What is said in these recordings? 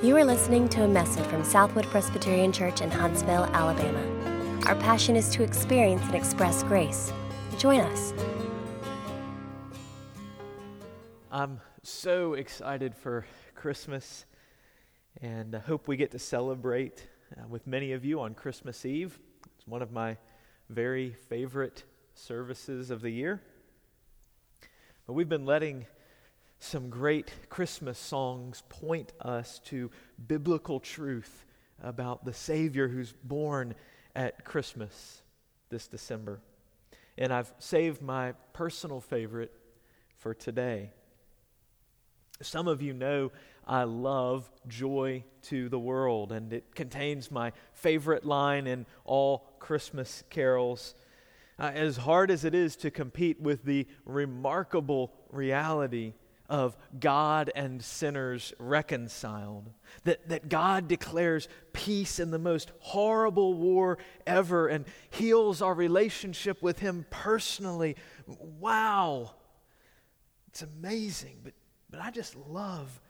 You are listening to a message from Southwood Presbyterian Church in Huntsville, Alabama. Our passion is to experience and express grace. Join us. I'm so excited for Christmas and I hope we get to celebrate uh, with many of you on Christmas Eve. It's one of my very favorite services of the year. But we've been letting some great Christmas songs point us to biblical truth about the Savior who's born at Christmas this December. And I've saved my personal favorite for today. Some of you know I love Joy to the World, and it contains my favorite line in all Christmas carols. Uh, as hard as it is to compete with the remarkable reality of God and sinners reconciled. That, that God declares peace in the most horrible war ever and heals our relationship with Him personally. Wow! It's amazing, but, but I just love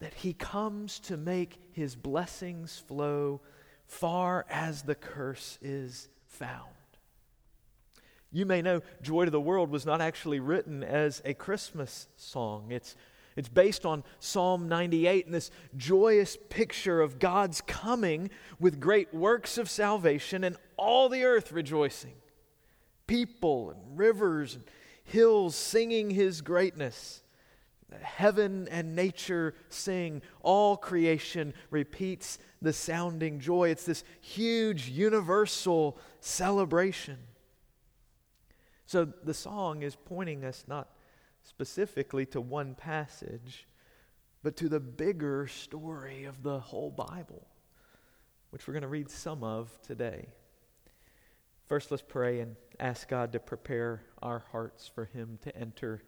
that He comes to make His blessings flow far as the curse is found. You may know Joy to the World was not actually written as a Christmas song. It's, it's based on Psalm 98 and this joyous picture of God's coming with great works of salvation and all the earth rejoicing. People and rivers and hills singing his greatness. Heaven and nature sing. All creation repeats the sounding joy. It's this huge universal celebration. So the song is pointing us not specifically to one passage, but to the bigger story of the whole Bible, which we're going to read some of today. First, let's pray and ask God to prepare our hearts for Him to enter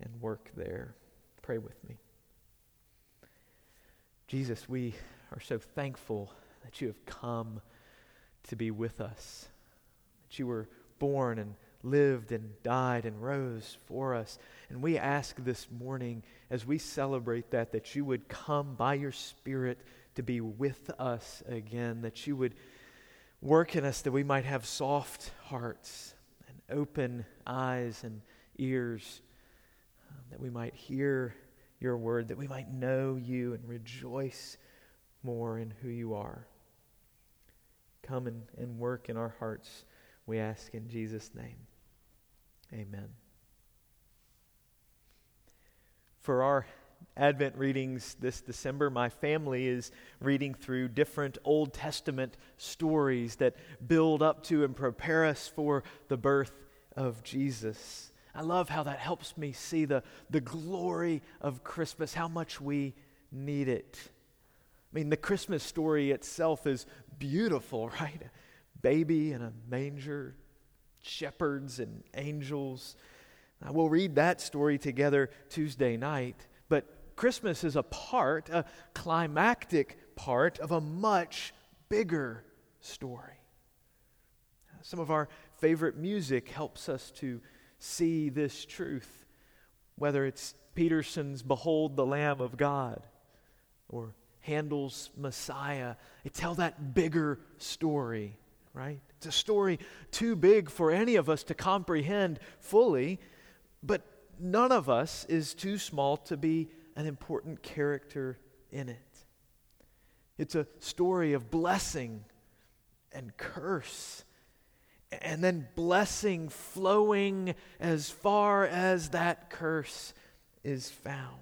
and work there. Pray with me. Jesus, we are so thankful that you have come to be with us, that you were born and lived and died and rose for us. And we ask this morning, as we celebrate that, that you would come by your Spirit to be with us again, that you would work in us that we might have soft hearts and open eyes and ears, uh, that we might hear your word, that we might know you and rejoice more in who you are. Come and, and work in our hearts, we ask in Jesus' name. Amen. For our Advent readings this December, my family is reading through different Old Testament stories that build up to and prepare us for the birth of Jesus. I love how that helps me see the, the glory of Christmas, how much we need it. I mean, the Christmas story itself is beautiful, right? Baby in a manger, shepherds and angels. Uh, we'll read that story together Tuesday night. But Christmas is a part, a climactic part of a much bigger story. Some of our favorite music helps us to see this truth, whether it's Peterson's Behold the Lamb of God or Handel's Messiah. They tell that bigger story right? It's a story too big for any of us to comprehend fully, but none of us is too small to be an important character in it. It's a story of blessing and curse, and then blessing flowing as far as that curse is found.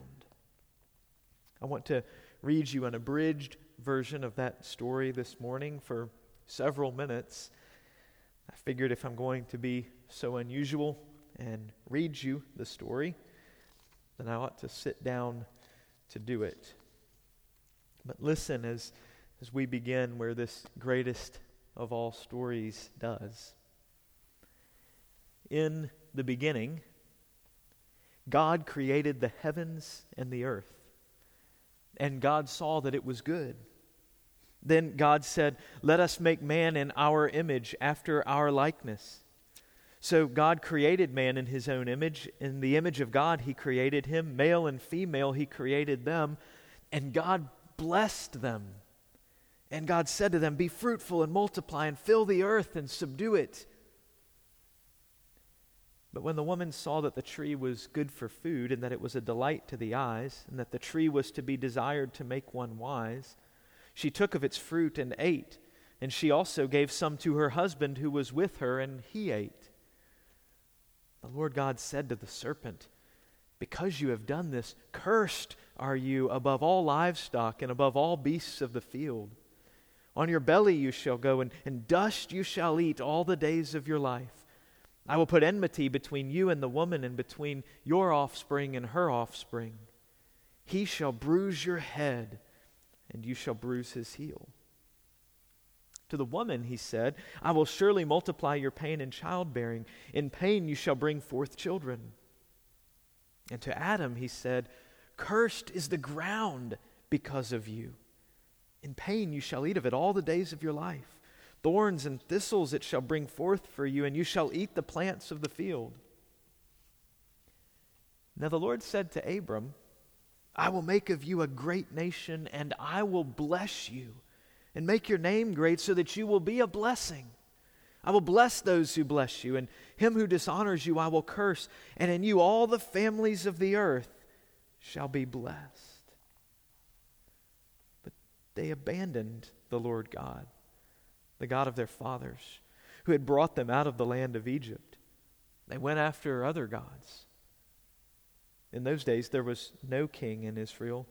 I want to read you an abridged version of that story this morning for several minutes, I figured if I'm going to be so unusual and read you the story, then I ought to sit down to do it. But listen as, as we begin where this greatest of all stories does. In the beginning, God created the heavens and the earth, and God saw that it was good. Then God said, Let us make man in our image, after our likeness. So God created man in his own image. In the image of God, he created him. Male and female, he created them. And God blessed them. And God said to them, Be fruitful and multiply and fill the earth and subdue it. But when the woman saw that the tree was good for food, and that it was a delight to the eyes, and that the tree was to be desired to make one wise, she took of its fruit and ate, and she also gave some to her husband who was with her, and he ate. The Lord God said to the serpent, Because you have done this, cursed are you above all livestock and above all beasts of the field. On your belly you shall go, and, and dust you shall eat all the days of your life. I will put enmity between you and the woman, and between your offspring and her offspring. He shall bruise your head, and you shall bruise his heel. To the woman, he said, I will surely multiply your pain in childbearing. In pain you shall bring forth children. And to Adam, he said, Cursed is the ground because of you. In pain you shall eat of it all the days of your life. Thorns and thistles it shall bring forth for you, and you shall eat the plants of the field. Now the Lord said to Abram, I will make of you a great nation, and I will bless you, and make your name great, so that you will be a blessing. I will bless those who bless you, and him who dishonors you I will curse, and in you all the families of the earth shall be blessed. But they abandoned the Lord God the God of their fathers, who had brought them out of the land of Egypt. They went after other gods. In those days, there was no king in Israel.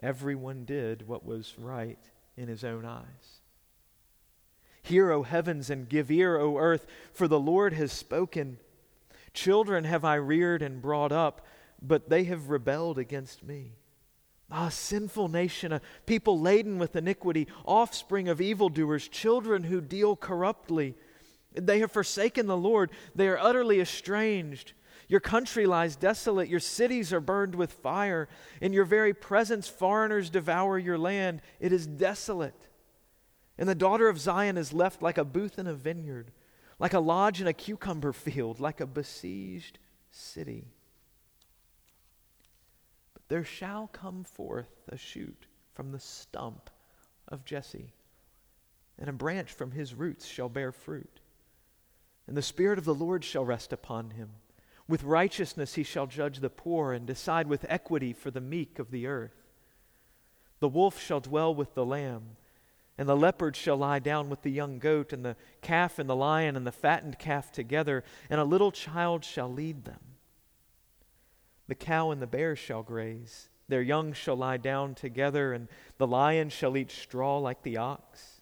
Everyone did what was right in his own eyes. Hear, O heavens, and give ear, O earth, for the Lord has spoken. Children have I reared and brought up, but they have rebelled against me. Ah, sinful nation, a people laden with iniquity, offspring of evildoers, children who deal corruptly. They have forsaken the Lord. They are utterly estranged. Your country lies desolate. Your cities are burned with fire. In your very presence, foreigners devour your land. It is desolate. And the daughter of Zion is left like a booth in a vineyard, like a lodge in a cucumber field, like a besieged city. But there shall come forth a shoot from the stump of Jesse, and a branch from his roots shall bear fruit. And the Spirit of the Lord shall rest upon him. With righteousness he shall judge the poor and decide with equity for the meek of the earth. The wolf shall dwell with the lamb, and the leopard shall lie down with the young goat, and the calf and the lion and the fattened calf together, and a little child shall lead them. The cow and the bear shall graze. Their young shall lie down together, and the lion shall eat straw like the ox.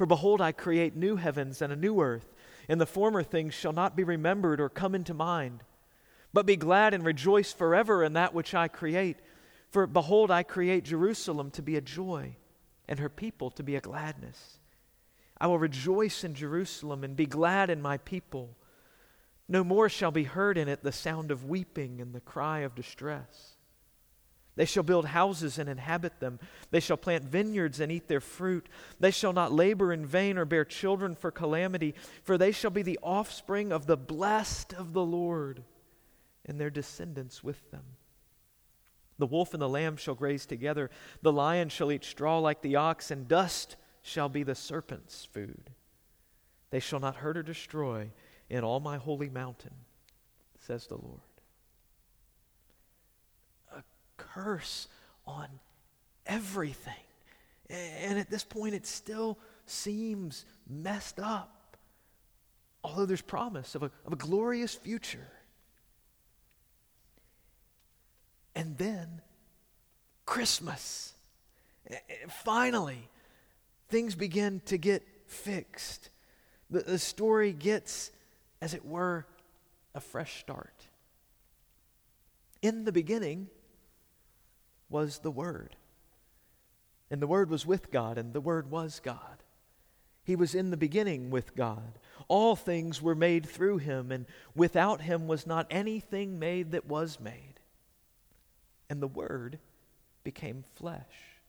For behold, I create new heavens and a new earth, and the former things shall not be remembered or come into mind. But be glad and rejoice forever in that which I create. For behold, I create Jerusalem to be a joy, and her people to be a gladness. I will rejoice in Jerusalem and be glad in my people. No more shall be heard in it the sound of weeping and the cry of distress. They shall build houses and inhabit them. They shall plant vineyards and eat their fruit. They shall not labor in vain or bear children for calamity, for they shall be the offspring of the blessed of the Lord, and their descendants with them. The wolf and the lamb shall graze together. The lion shall eat straw like the ox, and dust shall be the serpent's food. They shall not hurt or destroy in all my holy mountain, says the Lord curse on everything. And at this point, it still seems messed up, although there's promise of a, of a glorious future. And then Christmas. Finally, things begin to get fixed. The, the story gets, as it were, a fresh start. In the beginning, was the Word. And the Word was with God, and the Word was God. He was in the beginning with God. All things were made through him, and without him was not anything made that was made. And the Word became flesh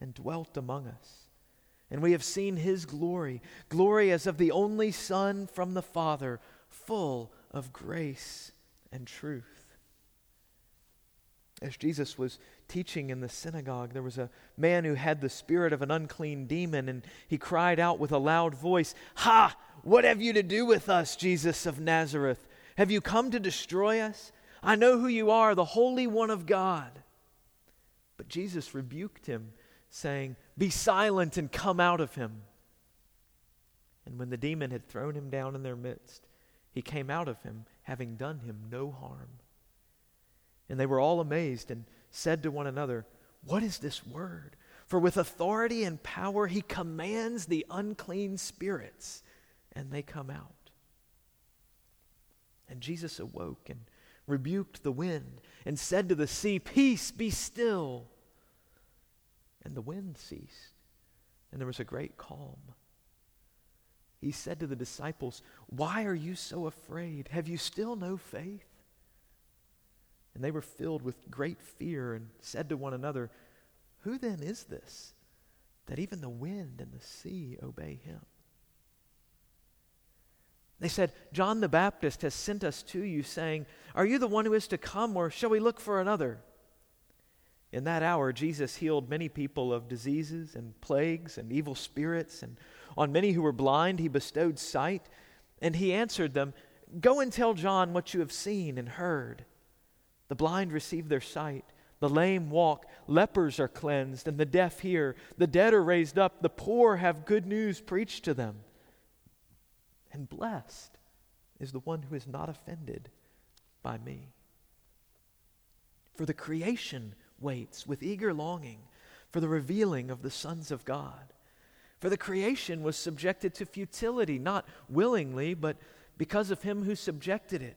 and dwelt among us. And we have seen his glory, glory as of the only Son from the Father, full of grace and truth. As Jesus was teaching in the synagogue, there was a man who had the spirit of an unclean demon, and he cried out with a loud voice, Ha! What have you to do with us, Jesus of Nazareth? Have you come to destroy us? I know who you are, the Holy One of God. But Jesus rebuked him, saying, Be silent and come out of him. And when the demon had thrown him down in their midst, he came out of him, having done him no harm. And they were all amazed and said to one another, What is this word? For with authority and power he commands the unclean spirits, and they come out. And Jesus awoke and rebuked the wind and said to the sea, Peace, be still. And the wind ceased, and there was a great calm. He said to the disciples, Why are you so afraid? Have you still no faith? And they were filled with great fear and said to one another, Who then is this, that even the wind and the sea obey him? They said, John the Baptist has sent us to you, saying, Are you the one who is to come, or shall we look for another? In that hour, Jesus healed many people of diseases and plagues and evil spirits, and on many who were blind, he bestowed sight. And he answered them, Go and tell John what you have seen and heard. The blind receive their sight, the lame walk, lepers are cleansed, and the deaf hear, the dead are raised up, the poor have good news preached to them. And blessed is the one who is not offended by me. For the creation waits with eager longing for the revealing of the sons of God. For the creation was subjected to futility, not willingly, but because of him who subjected it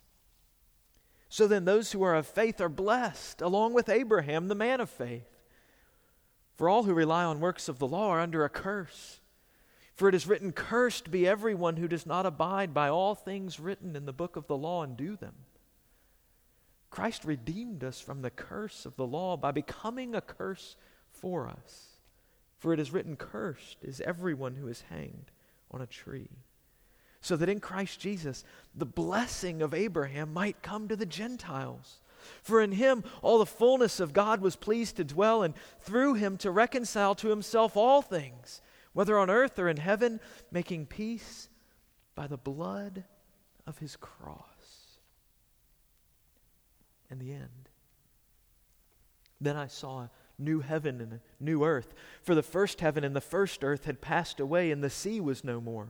So then, those who are of faith are blessed, along with Abraham, the man of faith. For all who rely on works of the law are under a curse. For it is written, Cursed be everyone who does not abide by all things written in the book of the law and do them. Christ redeemed us from the curse of the law by becoming a curse for us. For it is written, Cursed is everyone who is hanged on a tree so that in Christ Jesus the blessing of Abraham might come to the Gentiles. For in him all the fullness of God was pleased to dwell, and through him to reconcile to himself all things, whether on earth or in heaven, making peace by the blood of his cross. And the end. Then I saw a new heaven and a new earth, for the first heaven and the first earth had passed away, and the sea was no more.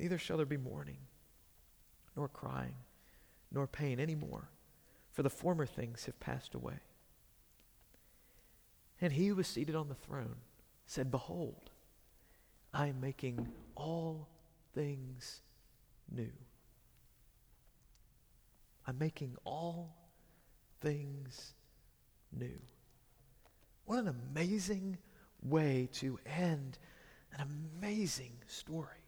neither shall there be mourning, nor crying, nor pain any more, for the former things have passed away. And he who was seated on the throne said, Behold, I am making all things new. I'm making all things new. What an amazing way to end an amazing story.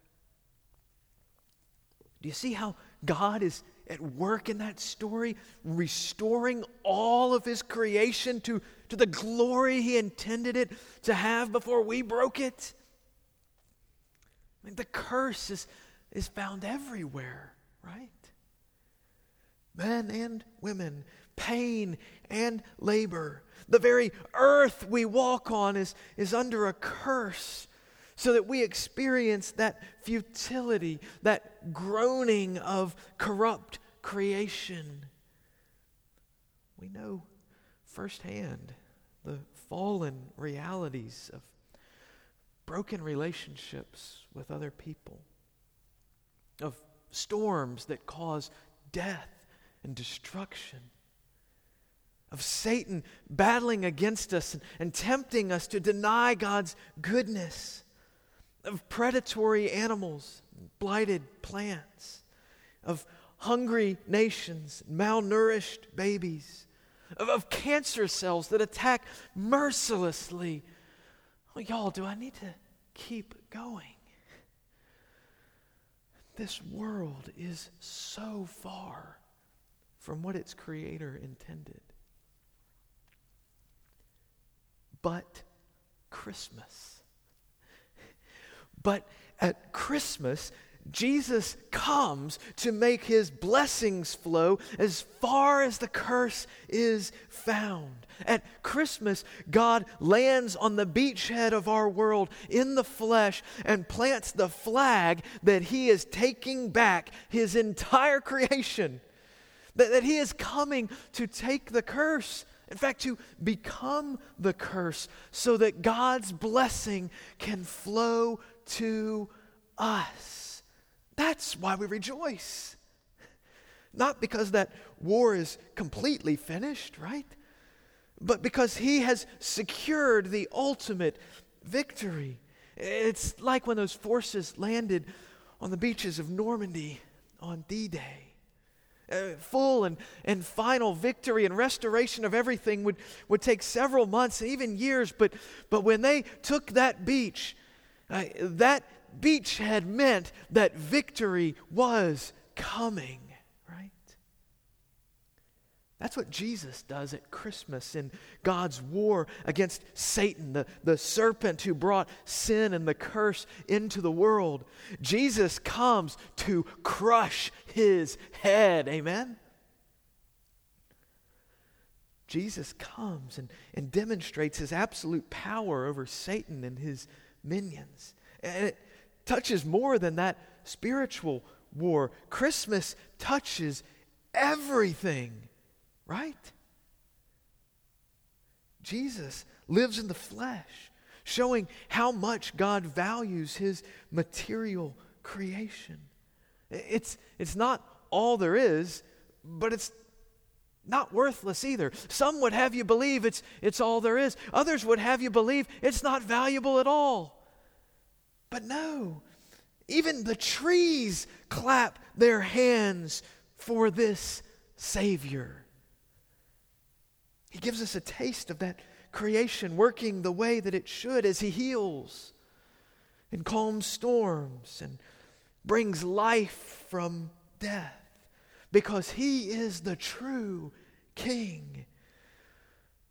Do you see how God is at work in that story, restoring all of His creation to, to the glory He intended it to have before we broke it? I mean, the curse is, is found everywhere, right? Men and women, pain and labor. The very earth we walk on is, is under a curse so that we experience that futility, that groaning of corrupt creation. We know firsthand the fallen realities of broken relationships with other people, of storms that cause death and destruction, of Satan battling against us and, tempting us to deny God's goodness, of predatory animals, blighted plants, of hungry nations, malnourished babies, of, of cancer cells that attack mercilessly. Oh, y'all, do I need to keep going? This world is so far from what its creator intended. But Christmas. But at Christmas, Jesus comes to make his blessings flow as far as the curse is found. At Christmas, God lands on the beachhead of our world in the flesh and plants the flag that he is taking back his entire creation, that, that he is coming to take the curse. In fact, to become the curse so that God's blessing can flow to us. That's why we rejoice. Not because that war is completely finished, right? But because he has secured the ultimate victory. It's like when those forces landed on the beaches of Normandy on D Day. Uh, full and, and final victory and restoration of everything would, would take several months, even years. But, but when they took that beach, that beachhead meant that victory was coming, right? That's what Jesus does at Christmas in God's war against Satan, the, the serpent who brought sin and the curse into the world. Jesus comes to crush his head. Amen? Jesus comes and, and demonstrates his absolute power over Satan and his minions. And it, touches more than that spiritual war. Christmas touches everything, right? Jesus lives in the flesh, showing how much God values his material creation. It's, it's not all there is, but it's not worthless either. Some would have you believe it's, it's all there is, others would have you believe it's not valuable at all. But no, even the trees clap their hands for this Savior. He gives us a taste of that creation working the way that it should as He heals and calms storms and brings life from death because He is the true King.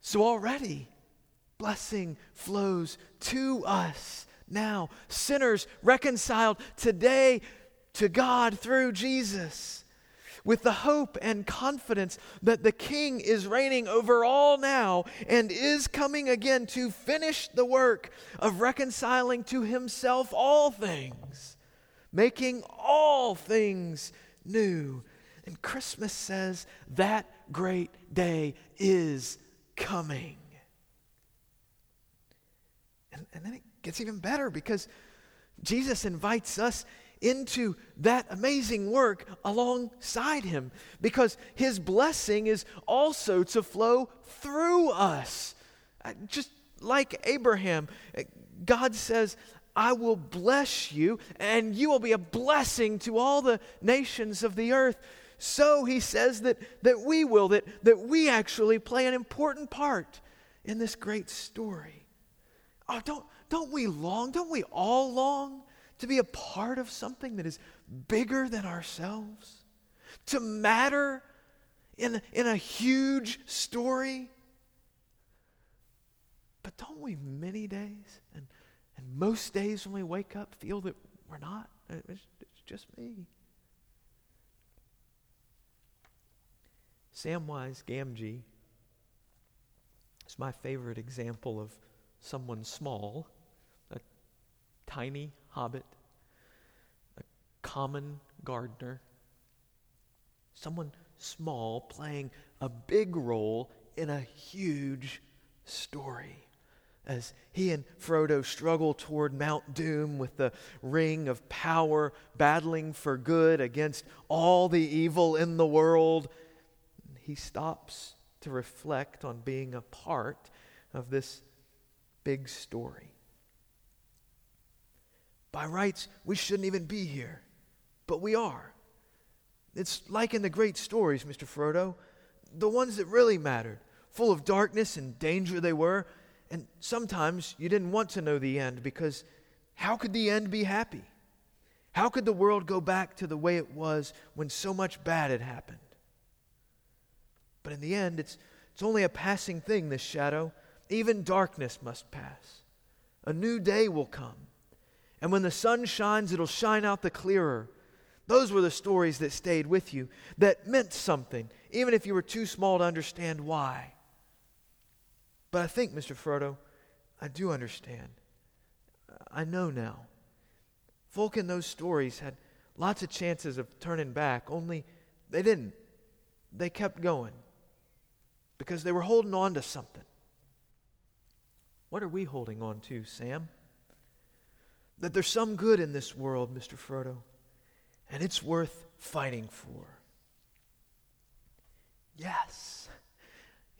So already, blessing flows to us now. Sinners reconciled today to God through Jesus with the hope and confidence that the King is reigning over all now and is coming again to finish the work of reconciling to himself all things, making all things new. And Christmas says that great day is coming. And, and then it gets even better because Jesus invites us into that amazing work alongside him because his blessing is also to flow through us. Uh, just like Abraham, uh, God says, I will bless you, and you will be a blessing to all the nations of the earth. So he says that, that we will, that, that we actually play an important part in this great story. Oh, don't, don't we long, don't we all long to be a part of something that is bigger than ourselves? To matter in, in a huge story? But don't we many days and, and most days when we wake up feel that We're not. It's, it's just me. Samwise Gamgee is my favorite example of someone small, a tiny hobbit, a common gardener, someone small playing a big role in a huge story. As he and Frodo struggle toward Mount Doom with the ring of power, battling for good against all the evil in the world, he stops to reflect on being a part of this big story. By rights, we shouldn't even be here, but we are. It's like in the great stories, Mr. Frodo, the ones that really mattered, full of darkness and danger they were and sometimes you didn't want to know the end because how could the end be happy? How could the world go back to the way it was when so much bad had happened? But in the end, it's, it's only a passing thing, this shadow. Even darkness must pass. A new day will come. And when the sun shines, it'll shine out the clearer. Those were the stories that stayed with you, that meant something, even if you were too small to understand why. But I think, Mr. Frodo, I do understand. I know now. Folk in those stories had lots of chances of turning back, only they didn't. They kept going because they were holding on to something. What are we holding on to, Sam? That there's some good in this world, Mr. Frodo, and it's worth fighting for. Yes.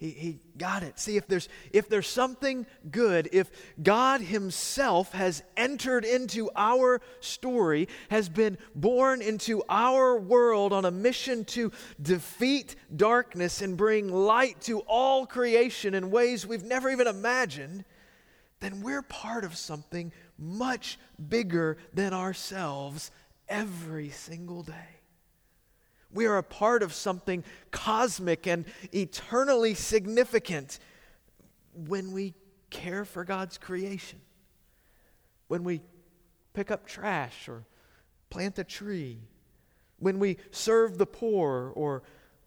He, he got it. See, if there's, if there's something good, if God Himself has entered into our story, has been born into our world on a mission to defeat darkness and bring light to all creation in ways we've never even imagined, then we're part of something much bigger than ourselves every single day. We are a part of something cosmic and eternally significant when we care for God's creation, when we pick up trash or plant a tree, when we serve the poor or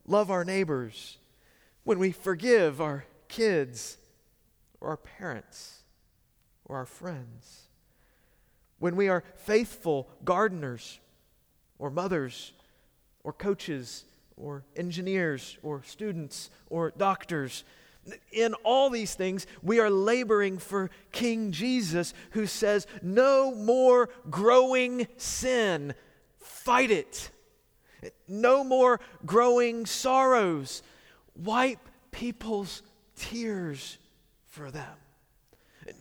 love our neighbors, when we forgive our kids or our parents or our friends, when we are faithful gardeners or mothers or coaches or engineers or students or doctors. In all these things, we are laboring for King Jesus, who says, No more growing sin. Fight it. No more growing sorrows. Wipe people's tears for them.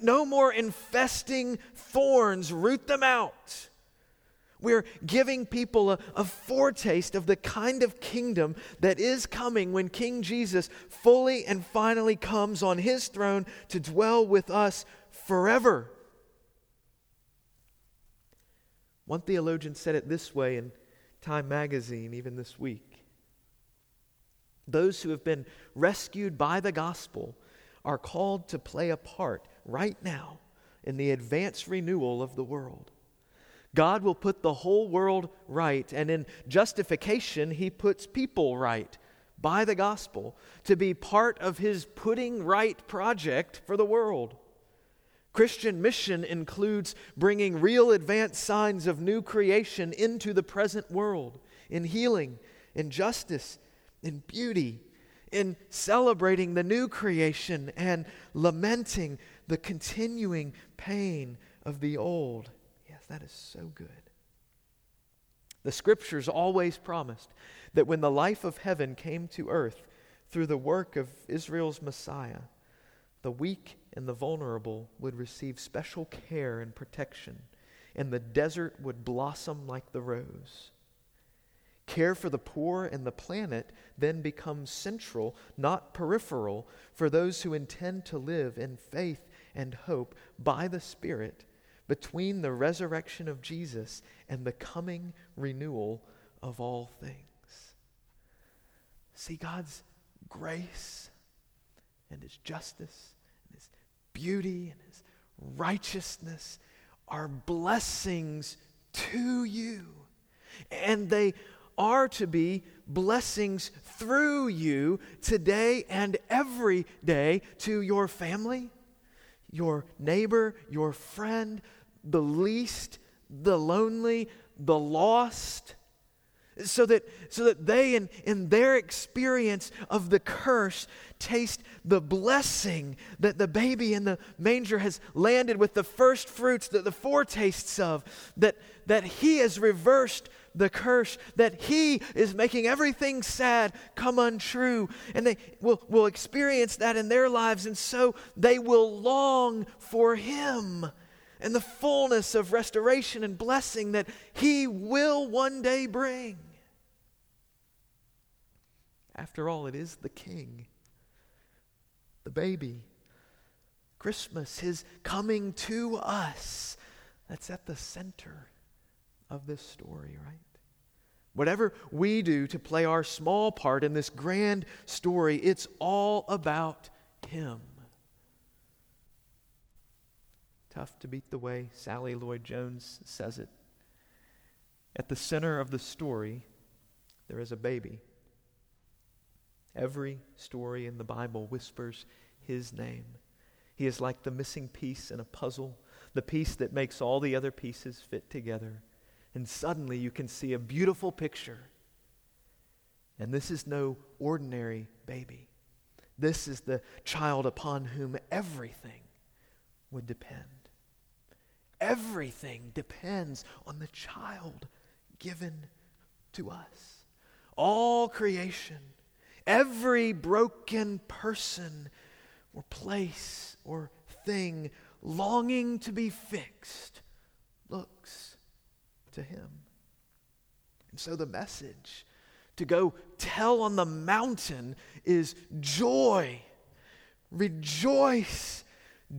No more infesting thorns. Root them out. We're giving people a, a, foretaste of the kind of kingdom that is coming when King Jesus fully and finally comes on his throne to dwell with us forever. One theologian said it this way in Time magazine, even this week. Those who have been rescued by the gospel are called to play a part right now in the advanced renewal of the world. God will put the whole world right, and in justification, He puts people right by the gospel to be part of His putting right project for the world. Christian mission includes bringing real advanced signs of new creation into the present world in healing, in justice, in beauty, in celebrating the new creation and lamenting the continuing pain of the old. That is so good. The scriptures always promised that when the life of heaven came to earth through the work of Israel's Messiah, the weak and the vulnerable would receive special care and protection, and the desert would blossom like the rose. Care for the poor and the planet then becomes central, not peripheral, for those who intend to live in faith and hope by the Spirit between the resurrection of Jesus and the coming renewal of all things. See God's grace and His justice and His beauty and His righteousness are blessings to you. And they are to be blessings through you today and every day to your family, your neighbor, your friend, the least, the lonely, the lost so that, so that they, in, in their experience of the curse, taste the blessing that the baby in the manger has landed with the first fruits, that the foretastes of, that, that he has reversed the curse, that he is making everything sad come untrue. And they will, will experience that in their lives, and so they will long for him and the fullness of restoration and blessing that He will one day bring. After all, it is the King, the baby, Christmas, His coming to us, that's at the center of this story, right? Whatever we do to play our small part in this grand story, it's all about Him. Tough to beat the way Sally Lloyd Jones says it. At the center of the story, there is a baby. Every story in the Bible whispers his name. He is like the missing piece in a puzzle, the piece that makes all the other pieces fit together. And suddenly you can see a beautiful picture. And this is no ordinary baby. This is the child upon whom everything would depend. Everything depends on the child given to us. All creation, every broken person or place or thing longing to be fixed looks to him. And so the message to go tell on the mountain is joy. Rejoice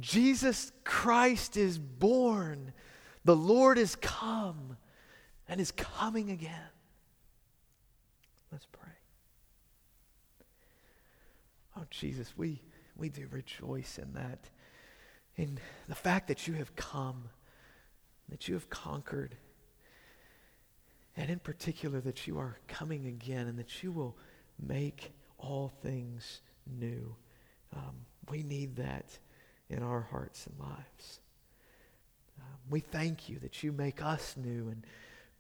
Jesus Christ is born. The Lord is come and is coming again. Let's pray. Oh, Jesus, we, we do rejoice in that. In the fact that you have come, that you have conquered, and in particular that you are coming again and that you will make all things new. Um, we need that in our hearts and lives. Um, we thank you that you make us new and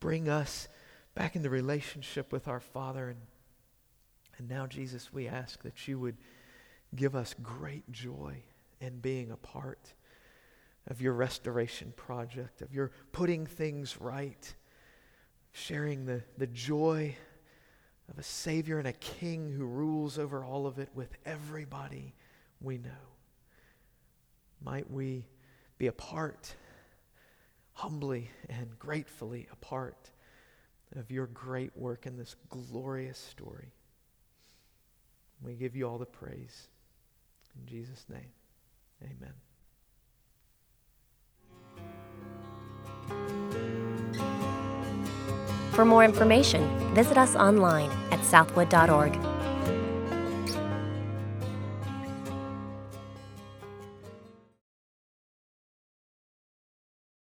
bring us back into relationship with our Father. And, and now, Jesus, we ask that you would give us great joy in being a part of your restoration project, of your putting things right, sharing the, the joy of a Savior and a King who rules over all of it with everybody we know. Might we be a part, humbly and gratefully a part of your great work in this glorious story. We give you all the praise. In Jesus' name, amen. For more information, visit us online at southwood.org.